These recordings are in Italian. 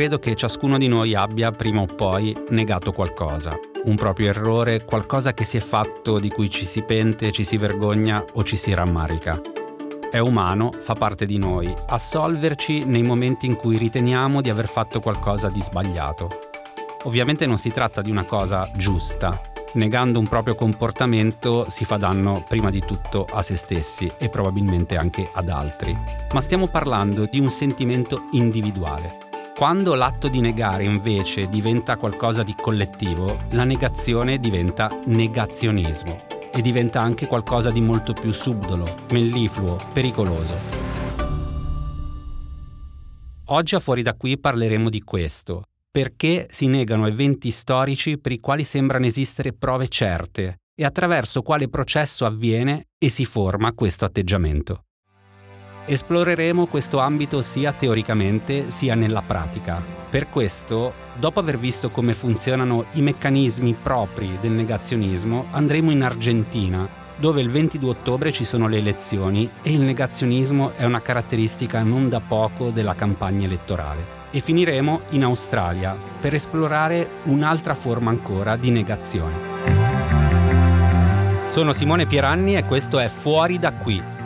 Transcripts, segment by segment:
credo che ciascuno di noi abbia prima o poi negato qualcosa, un proprio errore, qualcosa che si è fatto di cui ci si pente, ci si vergogna o ci si rammarica. È umano, fa parte di noi, assolverci nei momenti in cui riteniamo di aver fatto qualcosa di sbagliato. Ovviamente non si tratta di una cosa giusta, negando un proprio comportamento si fa danno prima di tutto a se stessi e probabilmente anche ad altri. Ma stiamo parlando di un sentimento individuale. Quando l'atto di negare invece diventa qualcosa di collettivo, la negazione diventa negazionismo e diventa anche qualcosa di molto più subdolo, mellifluo, pericoloso. Oggi a Fuori da qui parleremo di questo, perché si negano eventi storici per i quali sembrano esistere prove certe e attraverso quale processo avviene e si forma questo atteggiamento. Esploreremo questo ambito sia teoricamente sia nella pratica. Per questo, dopo aver visto come funzionano i meccanismi propri del negazionismo, andremo in Argentina, dove il 22 ottobre ci sono le elezioni e il negazionismo è una caratteristica non da poco della campagna elettorale e finiremo in Australia per esplorare un'altra forma ancora di negazione. Sono Simone Pieranni e questo è Fuori da qui,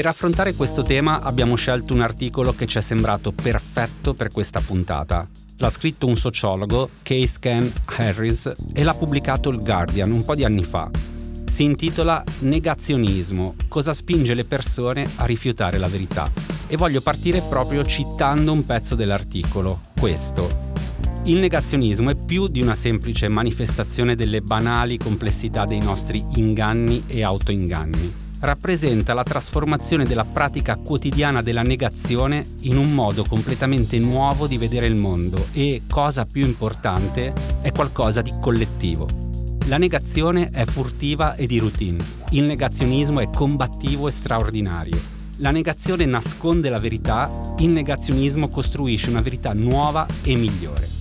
Per affrontare questo tema abbiamo scelto un articolo che ci è sembrato perfetto per questa puntata. L'ha scritto un sociologo, Keith Ken Harris, e l'ha pubblicato il Guardian un po' di anni fa si intitola Negazionismo, cosa spinge le persone a rifiutare la verità. E voglio partire proprio citando un pezzo dell'articolo, questo. Il negazionismo è più di una semplice manifestazione delle banali complessità dei nostri inganni e autoinganni. Rappresenta la trasformazione della pratica quotidiana della negazione in un modo completamente nuovo di vedere il mondo e, cosa più importante, è qualcosa di collettivo. La negazione è furtiva e di routine. Il negazionismo è combattivo e straordinario. La negazione nasconde la verità, il negazionismo costruisce una verità nuova e migliore.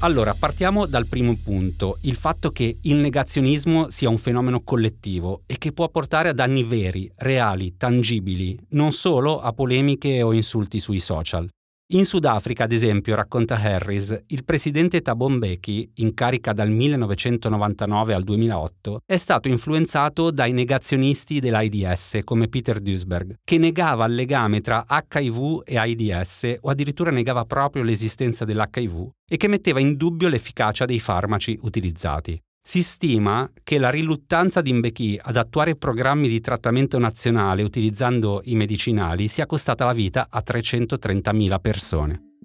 Allora, partiamo dal primo punto, il fatto che il negazionismo sia un fenomeno collettivo e che può portare a danni veri, reali, tangibili, non solo a polemiche o insulti sui social. In Sudafrica, ad esempio, racconta Harris, il presidente Thabo Mbeki, in carica dal 1999 al 2008, è stato influenzato dai negazionisti dell'AIDS come Peter Duisberg, che negava il legame tra HIV e AIDS o addirittura negava proprio l'esistenza dell'HIV e che metteva in dubbio l'efficacia dei farmaci utilizzati. Si stima che la riluttanza di Mbeki ad attuare programmi di trattamento nazionale utilizzando i medicinali sia costata la vita a 330.000 persone.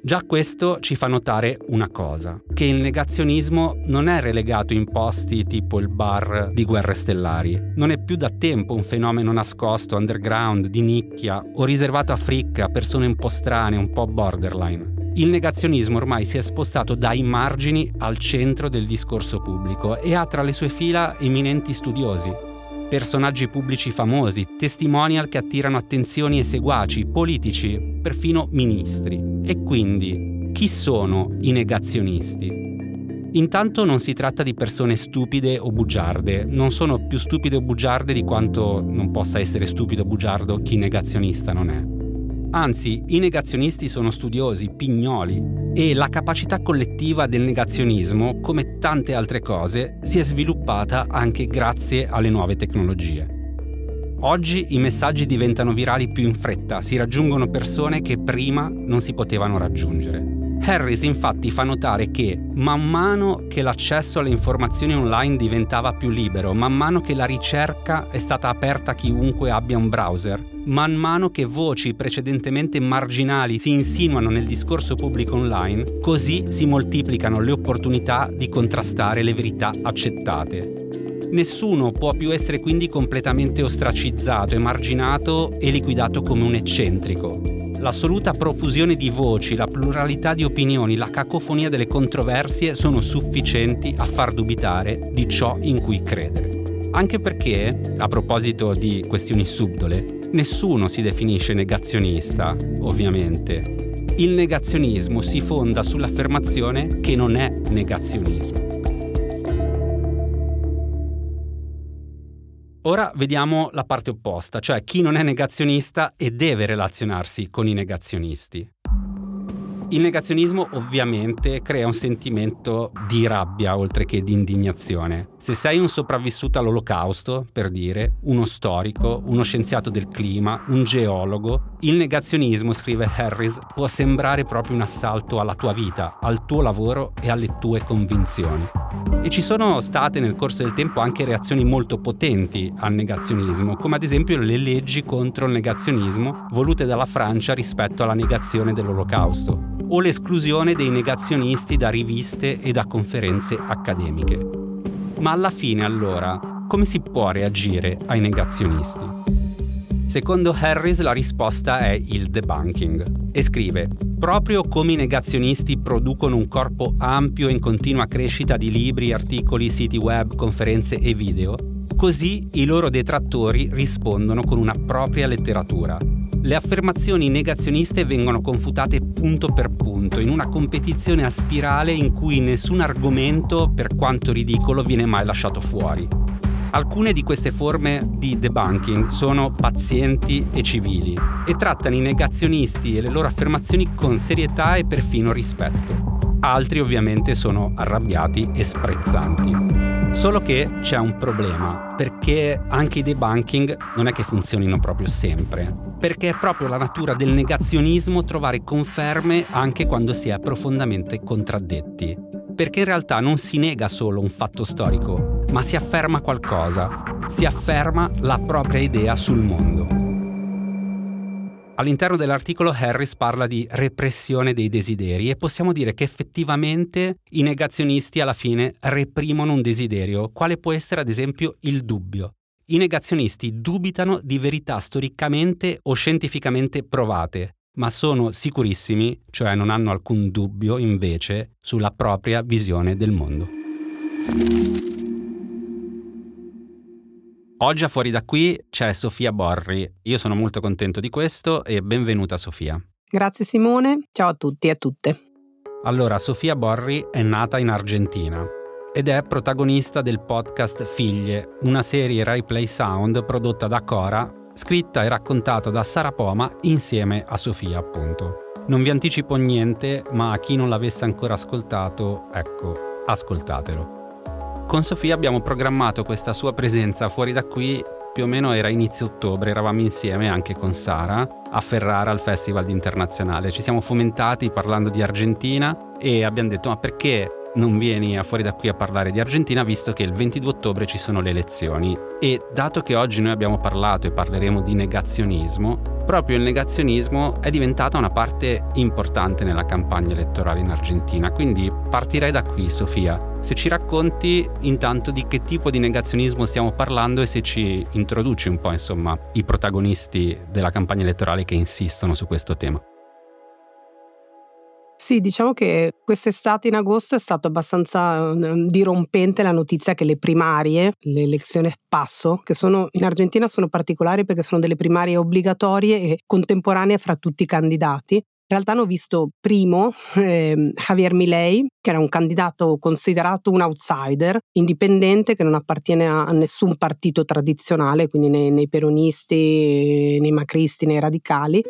Già questo ci fa notare una cosa, che il negazionismo non è relegato in posti tipo il bar di guerre stellari, non è più da tempo un fenomeno nascosto, underground, di nicchia o riservato a fricche, a persone un po' strane, un po' borderline. Il negazionismo ormai si è spostato dai margini al centro del discorso pubblico e ha tra le sue fila eminenti studiosi, personaggi pubblici famosi, testimonial che attirano attenzioni e seguaci, politici, perfino ministri. E quindi, chi sono i negazionisti? Intanto non si tratta di persone stupide o bugiarde, non sono più stupide o bugiarde di quanto non possa essere stupido o bugiardo chi negazionista non è. Anzi, i negazionisti sono studiosi, pignoli, e la capacità collettiva del negazionismo, come tante altre cose, si è sviluppata anche grazie alle nuove tecnologie. Oggi i messaggi diventano virali più in fretta, si raggiungono persone che prima non si potevano raggiungere. Harris infatti fa notare che man mano che l'accesso alle informazioni online diventava più libero, man mano che la ricerca è stata aperta a chiunque abbia un browser, man mano che voci precedentemente marginali si insinuano nel discorso pubblico online, così si moltiplicano le opportunità di contrastare le verità accettate. Nessuno può più essere quindi completamente ostracizzato, emarginato e liquidato come un eccentrico. L'assoluta profusione di voci, la pluralità di opinioni, la cacofonia delle controversie sono sufficienti a far dubitare di ciò in cui credere. Anche perché, a proposito di questioni subdole, nessuno si definisce negazionista, ovviamente. Il negazionismo si fonda sull'affermazione che non è negazionismo. Ora vediamo la parte opposta, cioè chi non è negazionista e deve relazionarsi con i negazionisti. Il negazionismo ovviamente crea un sentimento di rabbia oltre che di indignazione. Se sei un sopravvissuto all'olocausto, per dire, uno storico, uno scienziato del clima, un geologo, il negazionismo, scrive Harris, può sembrare proprio un assalto alla tua vita, al tuo lavoro e alle tue convinzioni. E ci sono state nel corso del tempo anche reazioni molto potenti al negazionismo, come ad esempio le leggi contro il negazionismo volute dalla Francia rispetto alla negazione dell'olocausto o l'esclusione dei negazionisti da riviste e da conferenze accademiche. Ma alla fine allora, come si può reagire ai negazionisti? Secondo Harris la risposta è il debunking e scrive Proprio come i negazionisti producono un corpo ampio e in continua crescita di libri, articoli, siti web, conferenze e video, così i loro detrattori rispondono con una propria letteratura, le affermazioni negazioniste vengono confutate punto per punto in una competizione a spirale in cui nessun argomento, per quanto ridicolo, viene mai lasciato fuori. Alcune di queste forme di debunking sono pazienti e civili e trattano i negazionisti e le loro affermazioni con serietà e perfino rispetto. Altri ovviamente sono arrabbiati e sprezzanti. Solo che c'è un problema, perché anche i debunking non è che funzionino proprio sempre, perché è proprio la natura del negazionismo trovare conferme anche quando si è profondamente contraddetti. Perché in realtà non si nega solo un fatto storico, ma si afferma qualcosa, si afferma la propria idea sul mondo. All'interno dell'articolo Harris parla di repressione dei desideri e possiamo dire che effettivamente i negazionisti alla fine reprimono un desiderio, quale può essere ad esempio il dubbio. I negazionisti dubitano di verità storicamente o scientificamente provate, ma sono sicurissimi, cioè non hanno alcun dubbio invece, sulla propria visione del mondo. Oggi a Fuori da qui c'è Sofia Borri. Io sono molto contento di questo e benvenuta Sofia. Grazie Simone, ciao a tutti e a tutte. Allora, Sofia Borri è nata in Argentina ed è protagonista del podcast Figlie, una serie Rai Play Sound prodotta da Cora, scritta e raccontata da Sara Poma insieme a Sofia, appunto. Non vi anticipo niente, ma a chi non l'avesse ancora ascoltato, ecco, ascoltatelo. Con Sofia abbiamo programmato questa sua presenza fuori da qui più o meno era inizio ottobre, eravamo insieme anche con Sara a Ferrara al Festival Internazionale. Ci siamo fomentati parlando di Argentina e abbiamo detto ma perché non vieni a fuori da qui a parlare di Argentina visto che il 22 ottobre ci sono le elezioni e dato che oggi noi abbiamo parlato e parleremo di negazionismo, proprio il negazionismo è diventata una parte importante nella campagna elettorale in Argentina. Quindi partirei da qui, Sofia. Se ci racconti intanto di che tipo di negazionismo stiamo parlando e se ci introduci un po', insomma, i protagonisti della campagna elettorale che insistono su questo tema. Sì, diciamo che quest'estate in agosto è stato abbastanza uh, dirompente la notizia che le primarie, le elezioni passo, che sono in Argentina sono particolari perché sono delle primarie obbligatorie e contemporanee fra tutti i candidati. In realtà hanno visto primo eh, Javier Milei, che era un candidato considerato un outsider, indipendente, che non appartiene a, nessun partito tradizionale, quindi nei, nei peronisti, nei macristi, nei radicali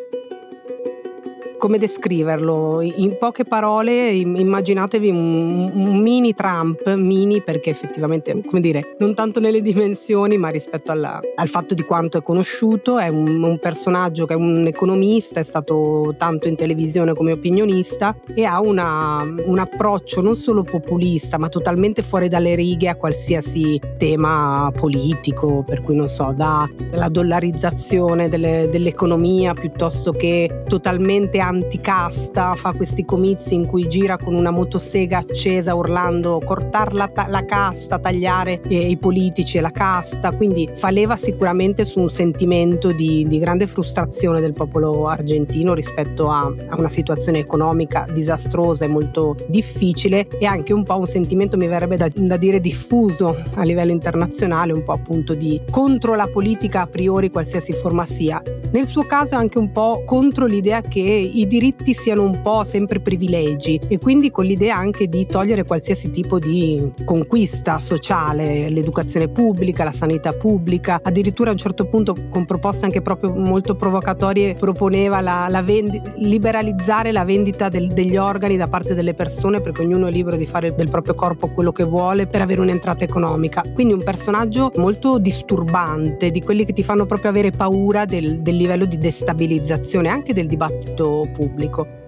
come descriverlo? In poche parole, immaginatevi un, un, mini Trump, mini perché effettivamente, come dire, non tanto nelle dimensioni, ma rispetto alla, al fatto di quanto è conosciuto, è un, un, personaggio che è un economista, è stato tanto in televisione come opinionista e ha una, un approccio non solo populista, ma totalmente fuori dalle righe a qualsiasi tema politico, per cui non so, dalla dollarizzazione delle, dell'economia piuttosto che totalmente anticasta, fa questi comizi in cui gira con una motosega accesa urlando cortar la, la casta, tagliare eh, i politici e la casta, quindi fa leva sicuramente su un sentimento di, di grande frustrazione del popolo argentino rispetto a, a una situazione economica disastrosa e molto difficile e anche un po' un sentimento mi verrebbe da, da dire diffuso a livello internazionale, un po' appunto di contro la politica a priori qualsiasi forma sia. Nel suo caso è anche un po' contro l'idea che i diritti siano un po' sempre privilegi e quindi con l'idea anche di togliere qualsiasi tipo di conquista sociale, l'educazione pubblica, la sanità pubblica, addirittura a un certo punto con proposte anche proprio molto provocatorie proponeva la, la vendi- liberalizzare la vendita del, degli organi da parte delle persone perché ognuno è libero di fare del proprio corpo quello che vuole per avere un'entrata economica. Quindi un personaggio molto disturbante, di quelli che ti fanno proprio avere paura del, del livello di destabilizzazione anche del dibattito pubblico.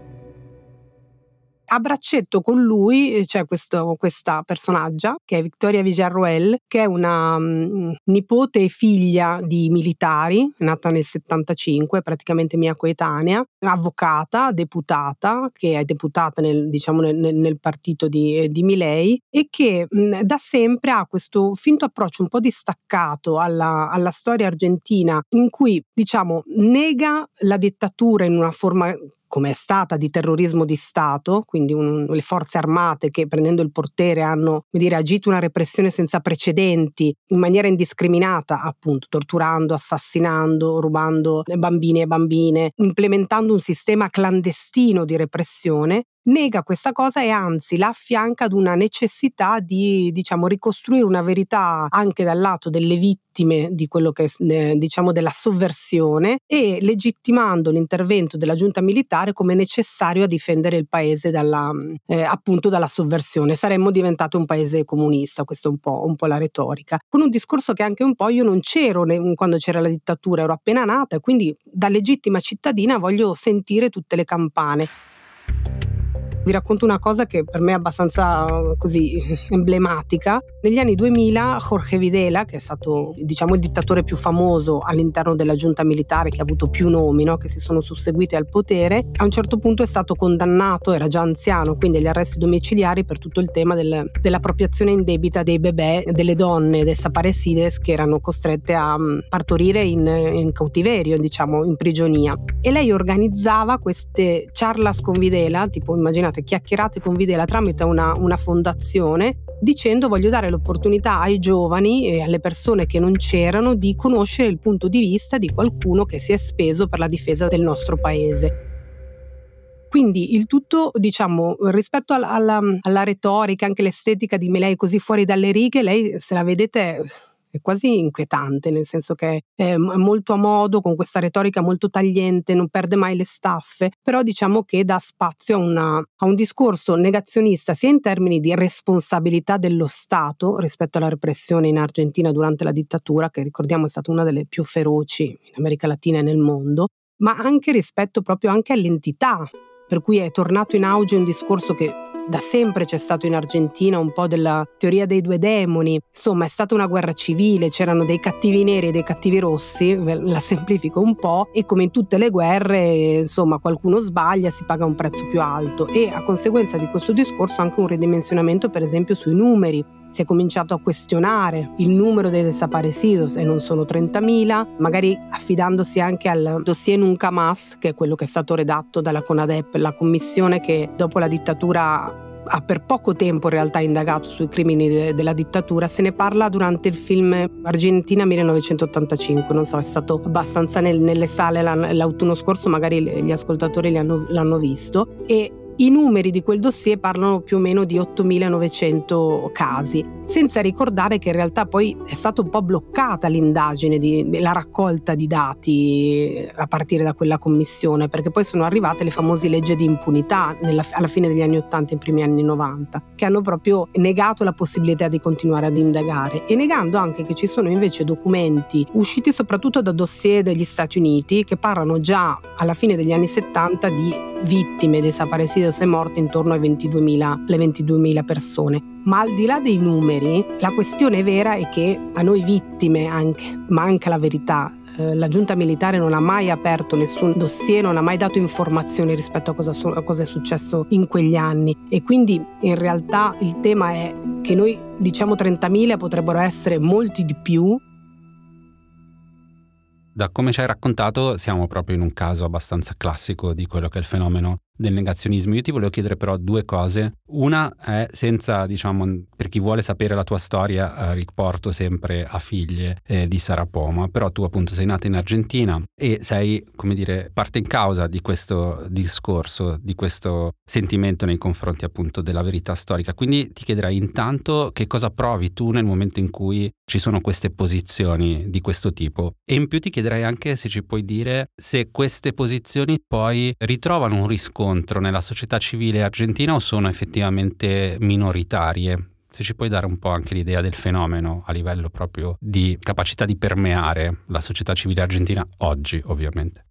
A braccetto con lui eh, c'è questo, questa personaggia che è Victoria Villarroel, che è una um, nipote e figlia di militari, nata nel 75, praticamente mia coetanea, avvocata, deputata, che è deputata nel, diciamo, nel, nel partito di, di Milei e che mh, da sempre ha questo finto approccio un po' distaccato alla, alla storia argentina in cui diciamo nega la dittatura in una forma come è stata di terrorismo di Stato, quindi un, le forze armate che prendendo il potere hanno dire, agito una repressione senza precedenti in maniera indiscriminata, appunto torturando, assassinando, rubando bambini e bambine, implementando un sistema clandestino di repressione nega questa cosa e anzi la affianca ad una necessità di diciamo ricostruire una verità anche dal lato delle vittime di quello che eh, diciamo della sovversione e legittimando l'intervento della giunta militare come necessario a difendere il paese dalla, eh, appunto dalla sovversione. Saremmo diventato un paese comunista questo è un po', un po' la retorica. Con un discorso che anche un po' io non c'ero quando c'era la dittatura ero appena nata e quindi da legittima cittadina voglio sentire tutte le campane vi racconto una cosa che per me è abbastanza così emblematica. Negli anni 2000 Jorge Videla, che è stato diciamo il dittatore più famoso all'interno della giunta militare che ha avuto più nomi, no? che si sono susseguiti al potere, a un certo punto è stato condannato, era già anziano, quindi agli arresti domiciliari per tutto il tema del, dell'appropriazione indebita dei bebè, delle donne desaparecides che erano costrette a mm, partorire in, in cautiverio, diciamo in prigionia. E lei organizzava queste charlas con Videla, tipo immaginate chiacchierate con Videla tramite una, una fondazione dicendo voglio dare l'opportunità ai giovani e alle persone che non c'erano di conoscere il punto di vista di qualcuno che si è speso per la difesa del nostro paese. Quindi il tutto, diciamo, rispetto alla, alla, alla retorica, anche l'estetica di Milei così fuori dalle righe, lei se la vedete è quasi inquietante, nel senso che è molto a modo, con questa retorica molto tagliente, non perde mai le staffe, però diciamo che dà spazio a, una, a un discorso negazionista sia in termini di responsabilità dello Stato rispetto alla repressione in Argentina durante la dittatura, che ricordiamo è stata una delle più feroci in America Latina e nel mondo, ma anche rispetto proprio anche all'entità per cui è tornato in auge un discorso che da sempre c'è stato in Argentina un po' della teoria dei due demoni, insomma è stata una guerra civile, c'erano dei cattivi neri e dei cattivi rossi, la semplifico un po', e come in tutte le guerre, insomma qualcuno sbaglia, si paga un prezzo più alto e a conseguenza di questo discorso anche un ridimensionamento per esempio sui numeri si è cominciato a questionare il numero dei desaparecidos e non sono 30.000, magari affidandosi anche al dossier Nunca Más, che è quello che è stato redatto dalla CONADEP, la commissione che dopo la dittatura ha per poco tempo in realtà indagato sui crimini de- della dittatura, se ne parla durante il film Argentina 1985, non so, è stato abbastanza nel, nelle sale l'autunno scorso, magari gli ascoltatori hanno, l'hanno visto. E i numeri di quel dossier parlano più o meno di 8.900 casi, senza ricordare che in realtà poi è stata un po' bloccata l'indagine, di, la raccolta di dati a partire da quella commissione, perché poi sono arrivate le famose leggi di impunità nella, alla fine degli anni 80 e primi anni 90, che hanno proprio negato la possibilità di continuare ad indagare e negando anche che ci sono invece documenti usciti soprattutto da dossier degli Stati Uniti che parlano già alla fine degli anni 70 di vittime desaparecidas e morte intorno alle 22.000, 22.000 persone. Ma al di là dei numeri, la questione vera è che a noi vittime anche manca la verità. eh, la giunta militare non ha mai aperto nessun dossier, non ha mai dato informazioni rispetto a cosa, a cosa è successo in quegli anni e quindi in realtà il tema è che noi diciamo 30.000 potrebbero essere molti di più da come ci hai raccontato siamo proprio in un caso abbastanza classico di quello che è il fenomeno del negazionismo. Io ti volevo chiedere però due cose. Una è senza, diciamo, per chi vuole sapere la tua storia, eh, riporto sempre a figlie eh, di Sarapoma, però tu appunto sei nata in Argentina e sei, come dire, parte in causa di questo discorso, di questo sentimento nei confronti appunto della verità storica. Quindi ti chiederei intanto che cosa provi tu nel momento in cui ci sono queste posizioni di questo tipo e in più ti chiederei anche se ci puoi dire se queste posizioni poi ritrovano un riscontro riscontro nella società civile argentina o sono effettivamente minoritarie? Se ci puoi dare un po' anche l'idea del fenomeno a livello proprio di capacità di permeare la società civile argentina oggi, ovviamente.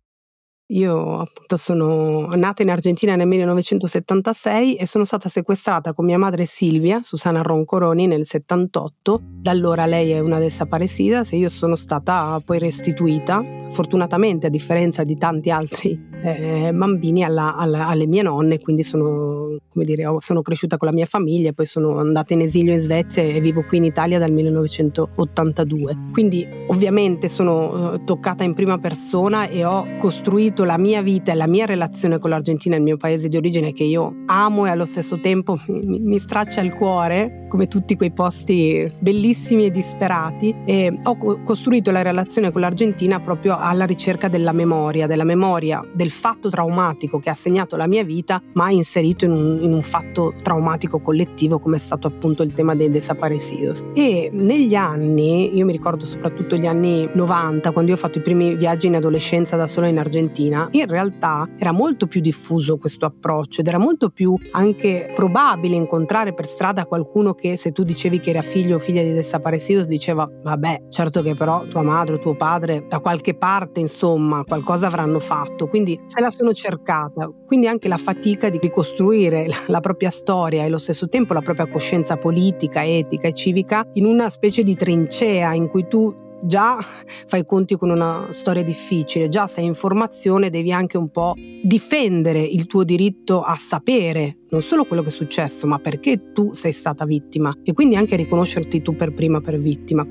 Io appunto sono nata in Argentina nel 1976 e sono stata sequestrata con mia madre Silvia, Susana Roncoroni, nel 78. Da allora lei è una desaparecidas e io sono stata poi restituita, fortunatamente a differenza di tanti altri eh, bambini alla, alla, alle mie nonne, quindi sono, dire, sono, cresciuta con la mia famiglia poi sono andata in esilio in Svezia e vivo qui in Italia dal 1982. Quindi ovviamente sono eh, toccata in prima persona e ho costruito la mia vita e la mia relazione con l'Argentina, il mio paese di origine che io amo e allo stesso tempo mi, mi straccia il cuore, come tutti quei posti bellissimi e disperati. E ho costruito la relazione con l'Argentina proprio alla ricerca della memoria, della memoria del fatto traumatico che ha segnato la mia vita, ma inserito in un, in un fatto traumatico collettivo come è stato appunto il tema dei desaparecidos. E negli anni, io mi ricordo soprattutto gli anni 90, quando io ho fatto i primi viaggi in adolescenza da sola in Argentina, in realtà era molto più diffuso questo approccio ed era molto più anche probabile incontrare per strada qualcuno che se tu dicevi che era figlio o figlia di desaparecidos diceva vabbè, certo che però tua madre o tuo padre da qualche parte insomma qualcosa avranno fatto. Quindi se la sono cercata. Quindi anche la fatica di ricostruire la propria storia e allo stesso tempo la propria coscienza politica, etica e civica in una specie di trincea in cui tu già fai conti con una storia difficile, già sei in formazione, devi anche un po' difendere il tuo diritto a sapere non solo quello che è successo, ma perché tu sei stata vittima e quindi anche riconoscerti tu per prima per vittima.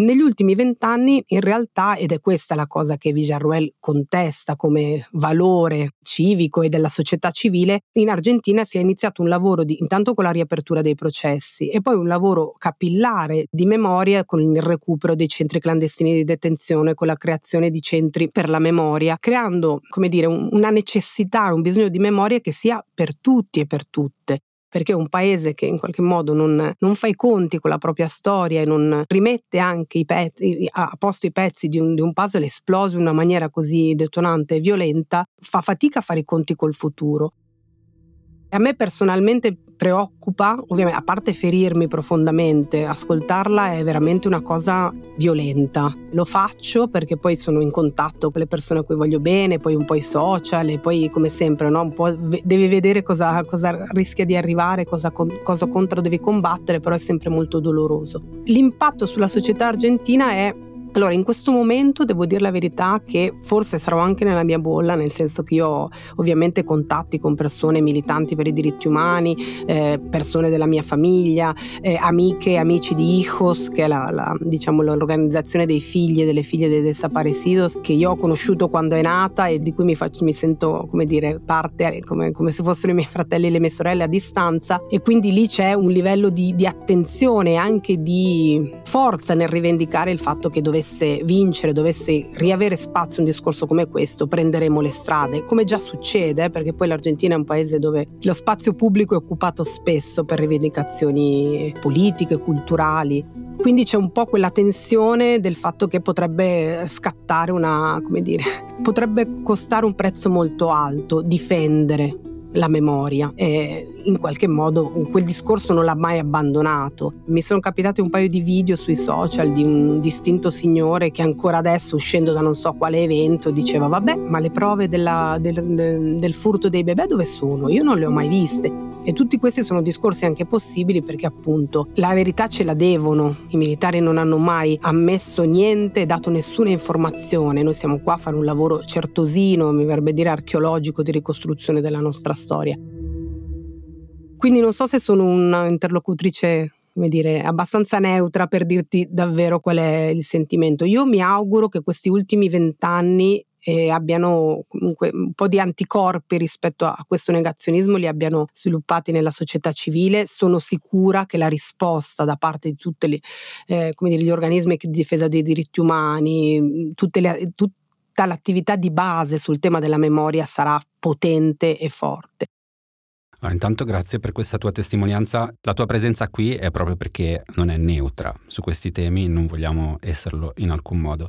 Negli ultimi vent'anni, in realtà, ed è questa la cosa che Villarruel contesta come valore civico e della società civile, in Argentina si è iniziato un lavoro di, intanto con la riapertura dei processi e poi un lavoro capillare di memoria con il recupero dei centri clandestini di detenzione, con la creazione di centri per la memoria, creando, come dire, un, una necessità, un bisogno di memoria che sia per tutti e per tutte perché un paese che in qualche modo non, non, fa i conti con la propria storia e non rimette anche i pezzi, a posto i pezzi di un, di un puzzle esploso in una maniera così detonante e violenta, fa fatica a fare i conti col futuro. A me personalmente preoccupa, ovviamente, a parte ferirmi profondamente, ascoltarla è veramente una cosa violenta. Lo faccio perché poi sono in contatto con le persone a cui voglio bene, poi un po' i social e poi come sempre no? un po' devi vedere cosa, cosa rischia di arrivare, cosa, cosa contro devi combattere, però è sempre molto doloroso. L'impatto sulla società argentina è allora, in questo momento devo dire la verità che forse sarò anche nella mia bolla, nel senso che io ho ovviamente contatti con persone militanti per i diritti umani, eh, persone della mia famiglia, eh, amiche e amici di Hijos, che è la, la, diciamo, l'organizzazione dei figli e delle figlie dei desaparecidos, che io ho conosciuto quando è nata e di cui mi, faccio, mi sento, come dire, parte, come, come, se fossero i miei fratelli e le mie sorelle a distanza. E quindi lì c'è un livello di, di attenzione e anche di forza nel rivendicare il fatto che dovesse dovesse vincere, dovesse riavere spazio un discorso come questo, prenderemo le strade, come già succede, perché poi l'Argentina è un paese dove lo spazio pubblico è occupato spesso per rivendicazioni politiche, culturali. Quindi c'è un po' quella tensione del fatto che potrebbe scattare una, come dire, potrebbe costare un prezzo molto alto difendere la memoria e in qualche modo quel discorso non l'ha mai abbandonato. Mi sono capitati un paio di video sui social di un distinto signore che ancora adesso uscendo da non so quale evento diceva vabbè ma le prove della, del, del, furto dei bebè dove sono? Io non le ho mai viste. E tutti questi sono discorsi anche possibili perché appunto la verità ce la devono, i militari non hanno mai ammesso niente, dato nessuna informazione, noi siamo qua a fare un lavoro certosino, mi verrebbe dire archeologico di ricostruzione della nostra storia. Quindi non so se sono un'interlocutrice come dire, abbastanza neutra per dirti davvero qual è il sentimento. Io mi auguro che questi ultimi vent'anni eh, abbiano comunque un po' di anticorpi rispetto a questo negazionismo, li abbiano sviluppati nella società civile. Sono sicura che la risposta da parte di tutti eh, gli organismi di difesa dei diritti umani, le, tutta l'attività di base sul tema della memoria sarà potente e forte. Allora, intanto grazie per questa tua testimonianza. La tua presenza qui è proprio perché non è neutra su questi temi, non vogliamo esserlo in alcun modo.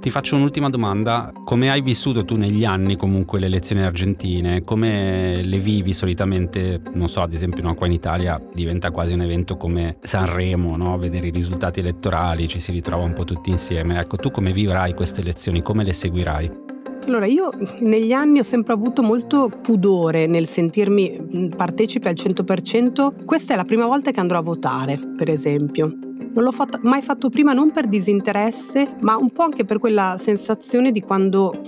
Ti faccio un'ultima domanda. Come hai vissuto tu negli anni comunque le elezioni argentine? Come le vivi solitamente? Non so, ad esempio no, qua in Italia diventa quasi un evento come Sanremo, no? vedere i risultati elettorali, ci si ritrova un po' tutti insieme. Ecco, tu come vivrai queste elezioni? Come le seguirai? Allora, io negli anni ho sempre avuto molto pudore nel sentirmi partecipe al 100%. Questa è la prima volta che andrò a votare, per esempio. Non l'ho fatto, mai fatto prima non per disinteresse, ma un po' anche per quella sensazione di quando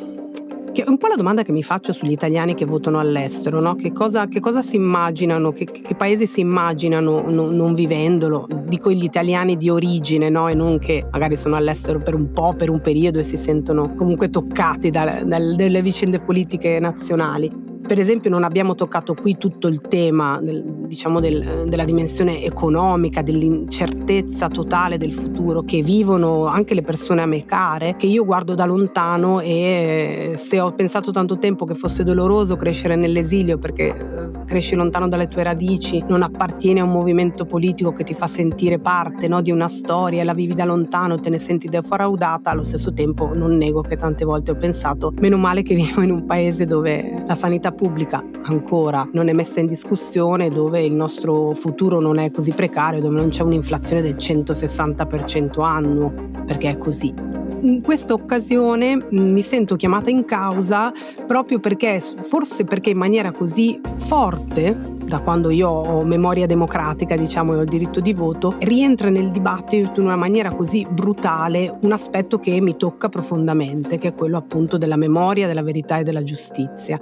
che è un po' la domanda che mi faccio sugli italiani che votano all'estero, no? che, cosa, che, cosa, si immaginano, che, che paesi si immaginano no, non vivendolo, dico gli italiani di origine no? e non che magari sono all'estero per un po', per un periodo e si sentono comunque toccati da, da, dalle vicende politiche nazionali. Per esempio non abbiamo toccato qui tutto il tema del, diciamo del, della dimensione economica, dell'incertezza totale del futuro che vivono anche le persone a me care, che io guardo da lontano e se ho pensato tanto tempo che fosse doloroso crescere nell'esilio perché eh, cresci lontano dalle tue radici, non appartieni a un movimento politico che ti fa sentire parte no, di una storia, la vivi da lontano, te ne senti defraudata, allo stesso tempo non nego che tante volte ho pensato, meno male che vivo in un paese dove la sanità pubblica ancora non è messa in discussione, dove il nostro futuro non è così precario, dove non c'è un'inflazione del 160% annuo, perché è così. In questa occasione mi sento chiamata in causa proprio perché, forse perché in maniera così forte, da quando io ho memoria democratica, diciamo, e ho il diritto di voto, rientra nel dibattito in una maniera così brutale un aspetto che mi tocca profondamente, che è quello appunto della memoria, della verità e della giustizia.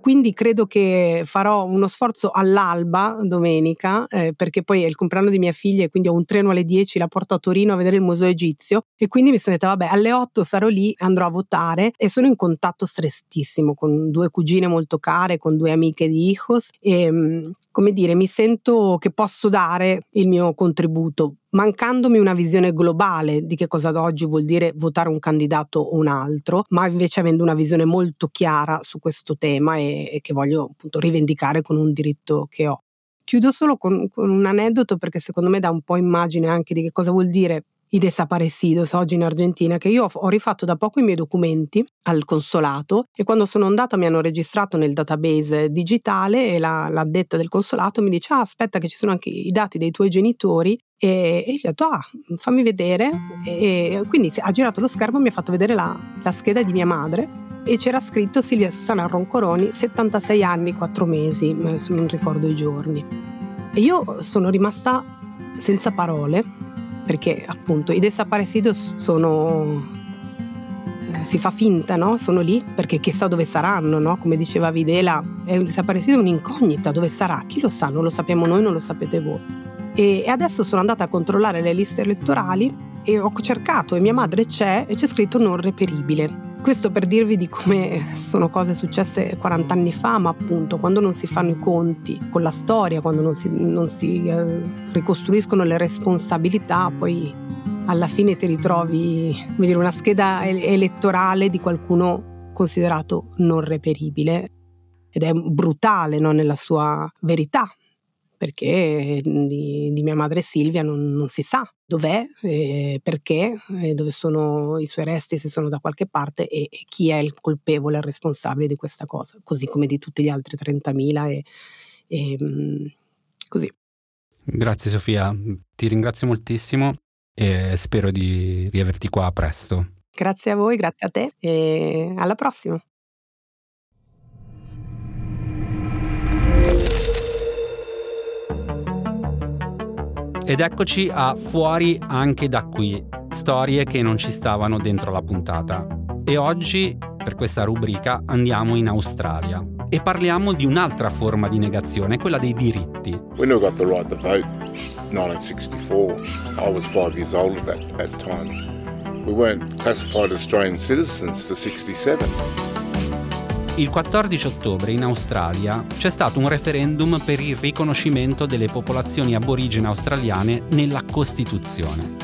Quindi credo che farò uno sforzo all'alba domenica, eh, perché poi è il compleanno di mia figlia e quindi ho un treno alle 10, la porto a Torino a vedere il museo egizio e quindi mi sono detta vabbè alle 8 sarò lì, andrò a votare e sono in contatto strettissimo con due cugine molto care, con due amiche di Hijos e mm, come dire, mi sento che posso dare il mio contributo, mancandomi una visione globale di che cosa ad oggi vuol dire votare un candidato o un altro, ma invece avendo una visione molto chiara su questo tema e, e che voglio appunto rivendicare con un diritto che ho. Chiudo solo con, con un aneddoto perché secondo me dà un po' immagine anche di che cosa vuol dire i desaparecidos oggi in Argentina, che io ho rifatto da poco i miei documenti al consolato e quando sono andata mi hanno registrato nel database digitale e la, l'addetta del consolato mi dice ah, aspetta che ci sono anche i dati dei tuoi genitori e, e io ho detto ah fammi vedere e quindi ha girato lo schermo e mi ha fatto vedere la, la scheda di mia madre e c'era scritto Silvia Susana Roncoroni 76 anni 4 mesi se non ricordo i giorni e io sono rimasta senza parole perché appunto i desaparecidos sono eh, si fa finta, no? Sono lì perché chissà dove saranno, no? Come diceva Videla, è un desaparecido un'incognita, dove sarà? Chi lo sa? Non lo sappiamo noi, non lo sapete voi. E, adesso sono andata a controllare le liste elettorali e ho cercato e mia madre c'è e c'è scritto non reperibile. Questo per dirvi di come sono cose successe 40 anni fa, ma appunto quando non si fanno i conti con la storia, quando non si, non si eh, ricostruiscono le responsabilità, poi alla fine ti ritrovi dire, una scheda elettorale di qualcuno considerato non reperibile ed è brutale no, nella sua verità, perché di, di mia madre Silvia non, non si sa dov'è, eh, perché, eh, dove sono i suoi resti, se sono da qualche parte e, e, chi è il colpevole, il responsabile di questa cosa, così come di tutti gli altri 30.000 e, e mm, così. Grazie Sofia, ti ringrazio moltissimo e spero di riaverti qua presto. Grazie a voi, grazie a te e alla prossima. Ed eccoci a Fuori anche da qui, storie che non ci stavano dentro la puntata. E oggi, per questa rubrica, andiamo in Australia e parliamo di un'altra forma di negazione, quella dei diritti. When I got the right to vote, 1964, I was five years old at that, at the time. We weren't classified Australian citizens to 67. Il 14 ottobre in Australia c'è stato un referendum per il riconoscimento delle popolazioni aborigene australiane nella Costituzione.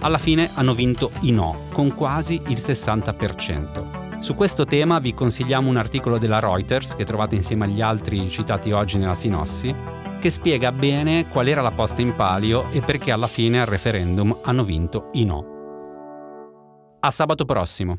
Alla fine hanno vinto i no, con quasi il 60%. Su questo tema vi consigliamo un articolo della Reuters che trovate insieme agli altri citati oggi nella sinossi, che spiega bene qual era la posta in palio e perché alla fine al referendum hanno vinto i no. A sabato prossimo.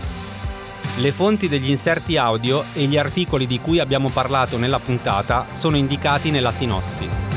Le fonti degli inserti audio e gli articoli di cui abbiamo parlato nella puntata sono indicati nella sinossi.